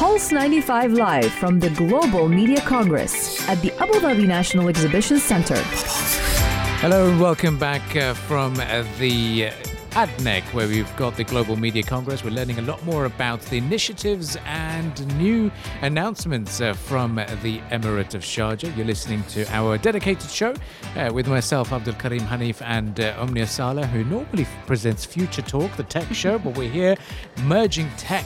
Pulse 95 Live from the Global Media Congress at the Abu Dhabi National Exhibition Center. Hello and welcome back uh, from uh, the uh, ADNEC, where we've got the Global Media Congress. We're learning a lot more about the initiatives and new announcements uh, from the Emirate of Sharjah. You're listening to our dedicated show uh, with myself, Abdul Karim Hanif, and uh, Omnia Sala, who normally presents Future Talk, the tech show, but we're here merging tech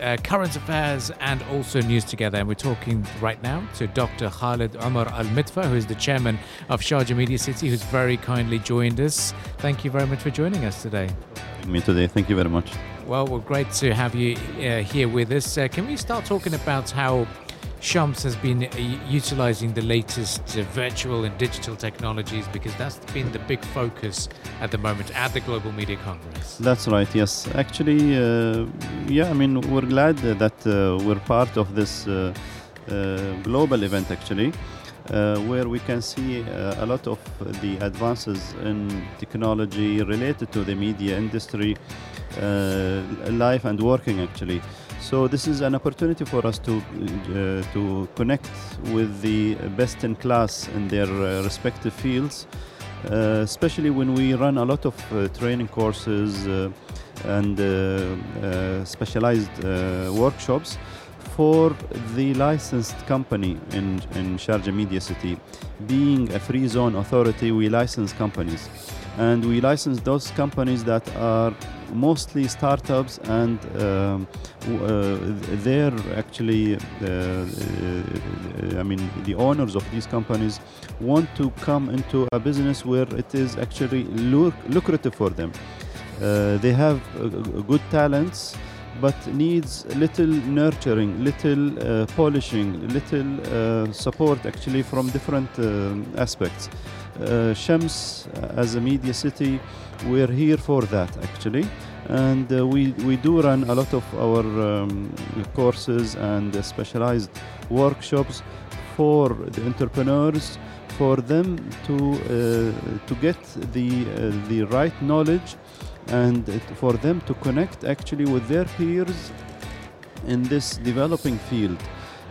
uh, current affairs and also news together. And we're talking right now to Dr. Khalid Omar Al Midfa, who is the chairman of Sharjah Media City, who's very kindly joined us. Thank you very much for joining us today. Me today. Thank you very much. Well, we're great to have you uh, here with us. Uh, can we start talking about how Shams has been uh, utilizing the latest uh, virtual and digital technologies because that's been the big focus at the moment at the Global Media Congress. That's right, yes. Actually, uh, yeah, I mean, we're glad that uh, we're part of this uh, uh, global event actually. where we can see a lot of the advances in technology related to the media industry, life and working actually. So this is an opportunity for us to uh, to connect with the best in class in their uh, respective fields, uh, especially when we run a lot of uh, training courses uh, and uh, specialized workshops for the licensed company in, in Sharjah Media City. Being a free zone authority, we license companies. And we license those companies that are mostly startups and um, uh, they're actually, uh, uh, I mean, the owners of these companies want to come into a business where it is actually lucrative for them. Uh, they have uh, good talents but needs little nurturing, little uh, polishing, little uh, support actually from different uh, aspects. Uh, Shams, as a media city, we're here for that actually. And uh, we, we do run a lot of our um, courses and specialized workshops for the entrepreneurs for them to uh, to get the uh, the right knowledge and for them to connect actually with their peers in this developing field.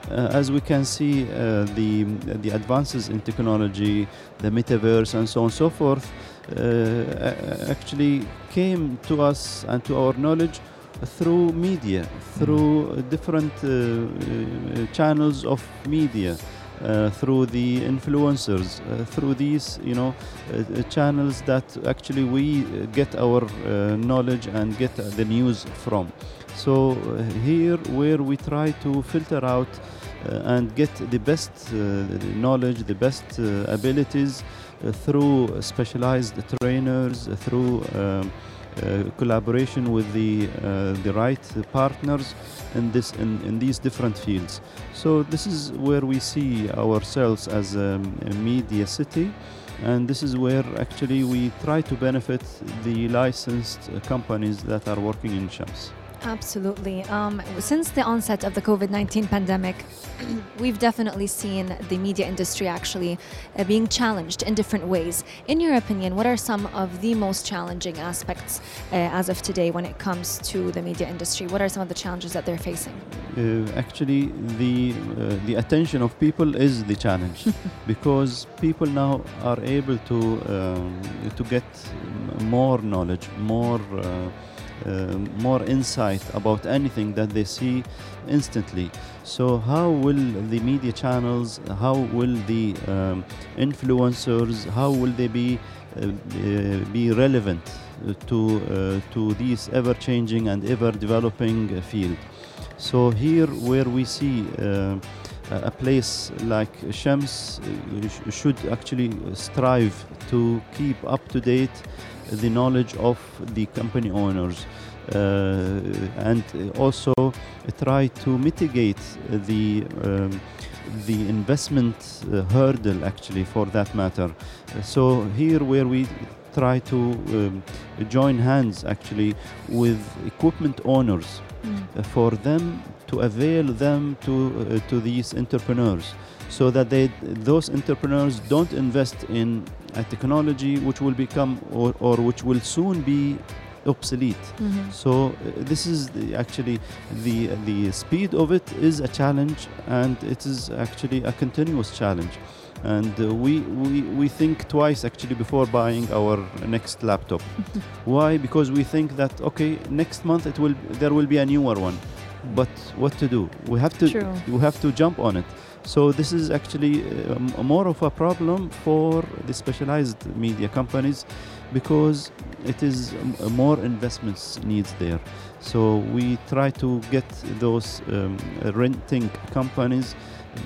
Uh, as we can see, uh, the the advances in technology, the metaverse, and so on and so forth, uh, actually came to us and to our knowledge through media, through mm. different uh, uh, channels of media. Uh, through the influencers, uh, through these, you know, uh, channels that actually we get our knowledge and get the news from. So here, where we try to filter out and get the best knowledge, the best abilities through specialized trainers, through um, uh, collaboration with the uh, the right partners in this in, in these different fields. So this is where we see ourselves as a, a media city and this is where actually we try to benefit the licensed companies that are working in Shams. Absolutely. Um, since the onset of the COVID 19 pandemic, we've definitely seen the media industry actually uh, being challenged in different ways. In your opinion, what are some of the most challenging aspects uh, as of today when it comes to the media industry? What are some of the challenges that they're facing? Uh, actually, the, uh, the attention of people is the challenge because people now are able to, um, to get more knowledge, more uh, more insight about anything that they see instantly. So, how will the media channels, how will the um, influencers, how will they be uh, uh be relevant to uh, to this ever-changing and ever-developing field? So here, where we see a place like Shams should actually strive to keep up to date the knowledge of the company owners uh, and also try to mitigate the um, the investment uh, hurdle actually for that matter so here where we try to um, join hands actually with equipment owners mm. for them to avail them to uh, to these entrepreneurs so that they those entrepreneurs don't invest in a technology which will become or, or which will soon be obsolete. So uh, this is the, actually the the speed of it is a challenge, and it is actually a continuous challenge. And uh, we, we we think twice actually before buying our next laptop. Why? Because we think that okay, next month it will there will be a newer one, but what to do? We have to True. we have to jump on it. So this is actually um, more of a problem for the specialized media companies because it is um, more investments needs there. So we try to get those um, renting companies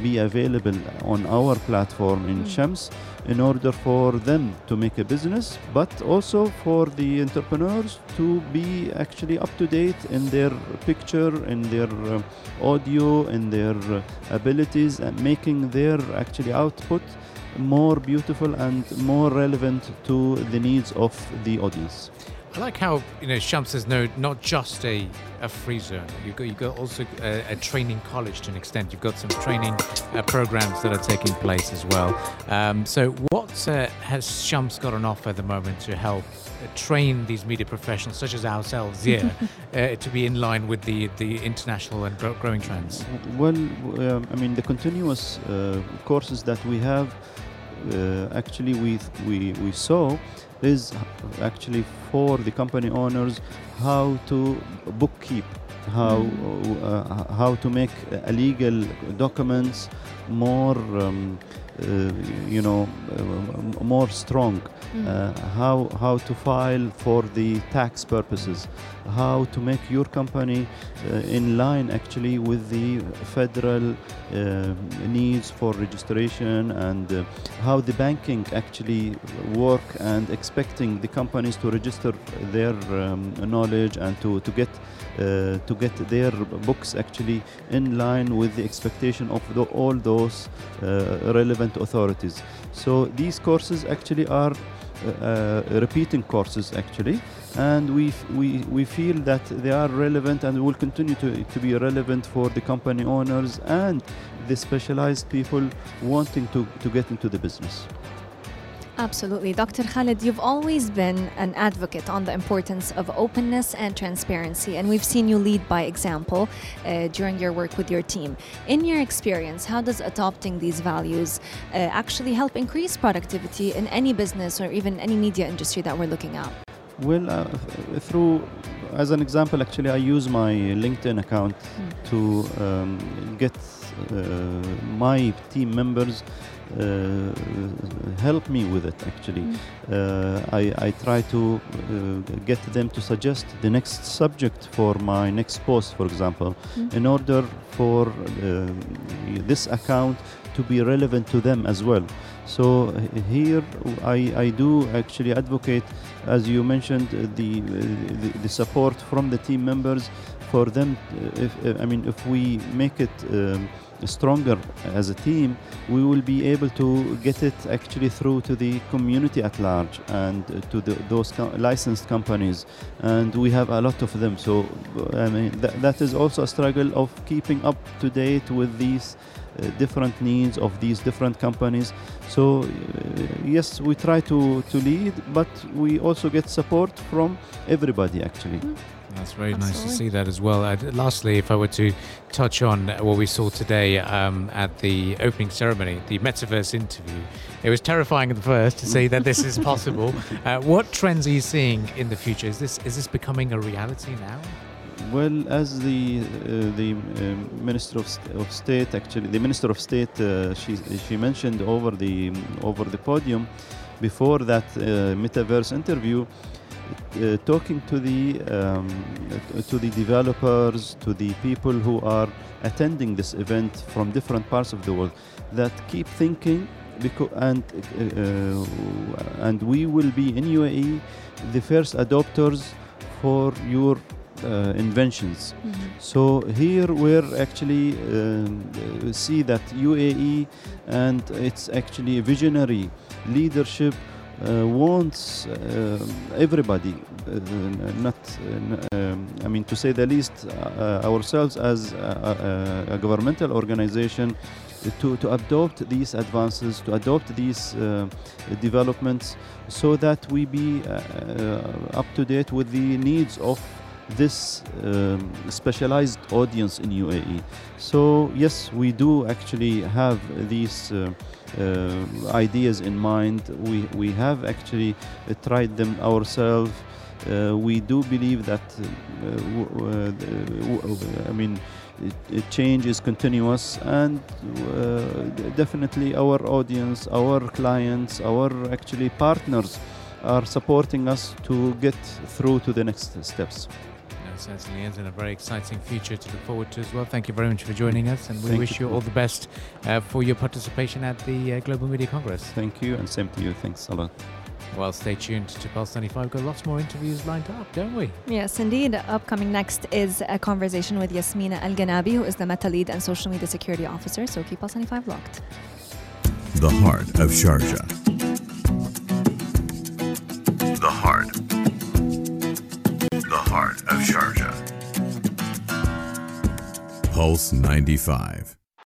be available on our platform in Mm. Shams in order for them to make a business, but also for the entrepreneurs to be actually up to date in their picture, in their um, audio, in their uh, abilities, and making their actually output more beautiful and more relevant to the needs of the audience. I like how you know Shams is no not just a, a free zone. You've got you've got also a, a training college to an extent. You've got some training uh, programs that are taking place as well. Um, so what uh, has Shams got on offer at the moment to help uh, train these media professionals such as ourselves here uh, to be in line with the the international and grow, growing trends? Well, um, I mean, the continuous uh, courses that we have, uh, actually, we, we, we saw is actually for the company owners how to bookkeep, how, uh, how to make uh, legal documents more, um, you know, uh, more strong. Uh, how how to file for the tax purposes, how to make your company uh, in line actually with the federal uh, needs for registration and uh, how the banking actually work and expecting the companies to register their um, knowledge and to to get uh, to get their books actually in line with the expectation of the, all those uh, relevant authorities. So these courses actually are uh, uh, repeating courses actually and we, we, we feel that they are relevant and will continue to, to be relevant for the company owners and the specialized people wanting to, to get into the business. Absolutely. Dr. Khalid, you've always been an advocate on the importance of openness and transparency, and we've seen you lead by example uh, during your work with your team. In your experience, how does adopting these values uh, actually help increase productivity in any business or even any media industry that we're looking at? Well, uh, through, as an example, actually, I use my LinkedIn account to um, get uh, my team members help me with it. Actually, uh, I, I try to uh, get them to suggest the next subject for my next post, for example, in order for uh, this account to be relevant to them as well. So here I, I do actually advocate, as you mentioned, uh, the, uh, the the support from the team members for them. uh, If, uh, I mean, if we make it um, stronger as a team, we will be able to get it actually through to the community at large and uh, to the, those co- licensed companies. And we have a lot of them. So uh, I mean, that, that is also a struggle of keeping up to date with these uh, different needs of these different companies. So uh, yes, we try to, to lead, but we also get support from everybody actually. That's very nice to see that as well. Uh, lastly, if I were to touch on what we saw today um, at the opening ceremony, the Metaverse interview, it was terrifying at first to see that this is possible. Uh, what trends are you seeing in the future? Is this is this becoming a reality now? Well, as the uh, the um, minister of, St- of state, actually, the minister of state, uh, she she mentioned over the over the podium before that uh, metaverse interview, uh, talking to the um, to the developers, to the people who are attending this event from different parts of the world, that keep thinking, because and uh, and we will be in UAE the first adopters for your uh, inventions. So here we're actually um, uh, see that UAE and its actually visionary leadership wants uh, everybody, uh, not, um, I mean, to say the least, ourselves as a, a, a, governmental organization, to, to adopt these advances, to adopt these developments, so that we be up to date with the needs of this um, specialized audience in UAE. So yes, we do actually have these uh, uh, ideas in mind. We we have actually uh, tried them ourselves. Uh, we do believe that uh, uh, I mean change is continuous and definitely our audience, our clients, our actually partners are supporting us to get through to the next steps certainly is, and a very exciting future to look forward to as well. Thank you very much for joining us, and we Thank wish you. you all the best uh, for your participation at the uh, Global Media Congress. Thank you, and same to you. Thanks a lot. Well, stay tuned to Pulse 95. We've got lots more interviews lined up, don't we? Yes, indeed. Upcoming next is a conversation with Yasmina Al Ganabi, who is the Meta Lead and Social Media Security Officer. So keep Pulse 95 locked. The heart of Sharjah. Pulse 95.